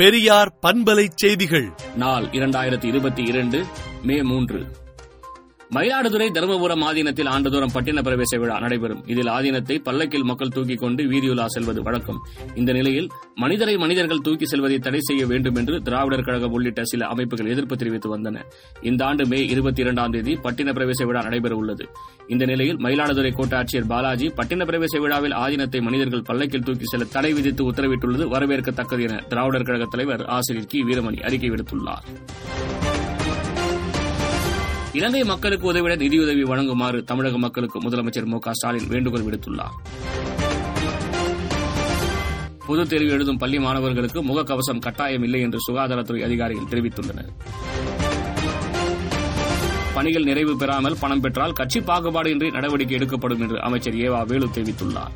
பெரியார் பண்பலை செய்திகள். நாள் இரண்டாயிரத்தி இருபத்தி இரண்டு மே மூன்று. மயிலாடுதுறை தருமபுரம் ஆதீனத்தில் ஆண்டுதோறும் பட்டின பிரவேச விழா நடைபெறும். இதில் ஆதீனத்தை பல்லக்கில் மக்கள் தூக்கிக் கொண்டு வீதியுலா செல்வது வழக்கம். இந்த நிலையில் மனிதரை மனிதர்கள் தூக்கி செல்வதை தடை செய்ய வேண்டும் என்று திராவிடர் கழகம் உள்ளிட்ட சில அமைப்புகள் எதிர்ப்பு தெரிவித்து வந்தன. இந்த ஆண்டு மே இருபத்தி இரண்டாம் தேதி பட்டின பிரவேச விழா நடைபெற உள்ளது. இந்த நிலையில் மயிலாடுதுறை கோட்டாட்சியர் பாலாஜி பட்டின பிரவேச விழாவில் ஆதீனத்தை மனிதர்கள் பல்லக்கில் தூக்கி செல்ல தடை விதித்து உத்தரவிட்டுள்ளது வரவேற்கத்தக்கது என திராவிடர் கழக தலைவர் ஆசிரியர் கி. வீரமணி அறிக்கை விடுத்துள்ளார். இலங்கை மக்களுக்கு உதவிட நிதியுதவி வழங்குமாறு தமிழக மக்களுக்கு முதலமைச்சர் மு ஸ்டாலின் வேண்டுகோள் விடுத்துள்ளார். பொதுத் தேர்வு எழுதும் பள்ளி மாணவர்களுக்கு முகக்கவசம் கட்டாயம் இல்லை என்று சுகாதாரத்துறை அதிகாரிகள் தெரிவித்துள்ளனர். பணிகள் நிறைவு பெறாமல் பணம் பெற்றால் கட்சி பாகுபாடின்றி நடவடிக்கை எடுக்கப்படும் என்று அமைச்சர் ஏவா வேலு தெரிவித்துள்ளார்.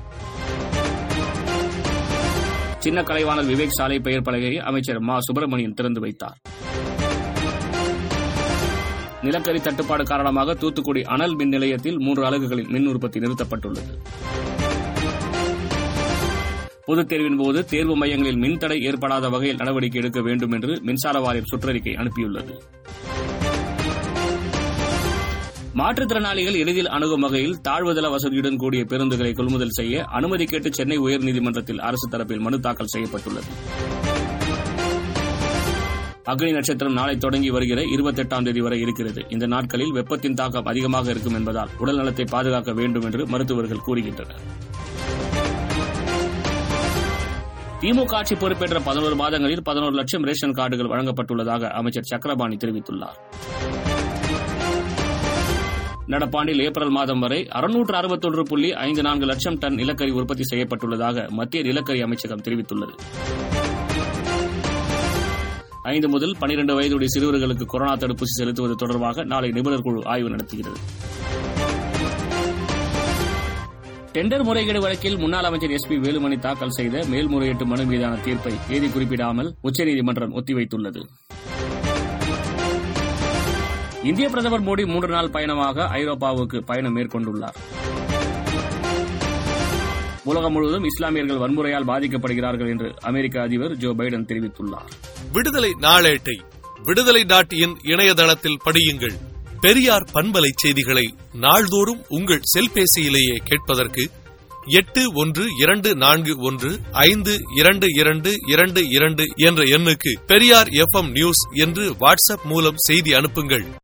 சின்ன கலைவாணர் விவேக் சாலை பெயர் பலகையை அமைச்சர் மா சுப்பிரமணியன் திறந்து வைத்தார். நிலக்கரி தட்டுப்பாடு காரணமாக தூத்துக்குடி அனல் மின் நிலையத்தில் மூன்று அலகுகளில் மின் உற்பத்தி நிறுத்தப்பட்டுள்ளது. பொதுத் தேர்வின் போது தேர்வு மையங்களில் மின்தடை ஏற்படாத வகையில் நடவடிக்கை எடுக்க வேண்டும் என்று மின்சார வாரியம் சுற்றறிக்கை அனுப்பியுள்ளது. மாற்றுத்திறனாளிகள் எளிதில் அணுகும் வகையில் தாழ்வுதள வசதியுடன் கூடிய பேருந்துகளை கொள்முதல் செய்ய அனுமதி கேட்டு சென்னை உயர்நீதிமன்றத்தில் அரசு தரப்பில் மனு தாக்கல் செய்யப்பட்டுள்ளது. அக்னி நட்சத்திரம் நாளை தொடங்கி வருகிற இருபத்தெட்டாம் தேதி வரை இருக்கிறது. இந்த நாட்களில் வெப்பத்தின் தாக்கம் அதிகமாக இருக்கும் என்பதால் உடல் நலத்தை பாதுகாக்க வேண்டும் என்று மருத்துவர்கள் கூறுகின்றனர். திமுக ஆட்சி பொறுப்பேற்ற பதினோரு மாதங்களில் பதினோரு லட்சம் ரேஷன் கார்டுகள் வழங்கப்பட்டுள்ளதாக அமைச்சர் சக்கரபாணி தெரிவித்துள்ளார். நடப்பாண்டில் ஏப்ரல் மாதம் வரை அறுநூற்று அறுபத்தொன்று புள்ளி ஐந்து நான்கு லட்சம் டன் நிலக்கரி உற்பத்தி செய்யப்பட்டுள்ளதாக மத்திய நிலக்கரி அமைச்சகம் தெரிவித்துள்ளது. ஐந்து முதல் பனிரெண்டு வயதுடைய சிறுவர்களுக்கு கொரோனா தடுப்பூசி செலுத்துவது தொடர்பாக நாளை நிபுணர் குழு ஆய்வு நடத்துகிறது. டெண்டர் முறைகேடு வழக்கில் முன்னாள் அமைச்சர் எஸ் பி வேலுமணி தாக்கல் செய்த மேல்முறையீட்டு மனு மீதான தீர்ப்பை தேதி குறிப்பிடாமல் உச்சநீதிமன்றம் ஒத்திவைத்துள்ளது. இந்திய பிரதமர் மோடி மூன்று நாள் பயணமாக ஐரோப்பாவுக்கு பயணம் மேற்கொண்டுள்ளார். உலகம் முழுவதும் இஸ்லாமியர்கள் வன்முறையால் பாதிக்கப்படுகிறார்கள் என்று அமெரிக்க அதிபர் ஜோ பைடன் தெரிவித்துள்ளார். விடுதலை நாளேட்டை விடுதலை டாட் இன் இணையதளத்தில் படியுங்கள். பெரியார் பண்பலை செய்திகளை நாள்தோறும் உங்கள் செல்பேசியிலேயே கேட்பதற்கு எட்டு ஒன்று இரண்டு நான்கு ஒன்று ஐந்து இரண்டு இரண்டு இரண்டு இரண்டு என்ற எண்ணுக்கு பெரியார் எஃப் நியூஸ் என்று வாட்ஸ்அப் மூலம் செய்தி அனுப்புங்கள்.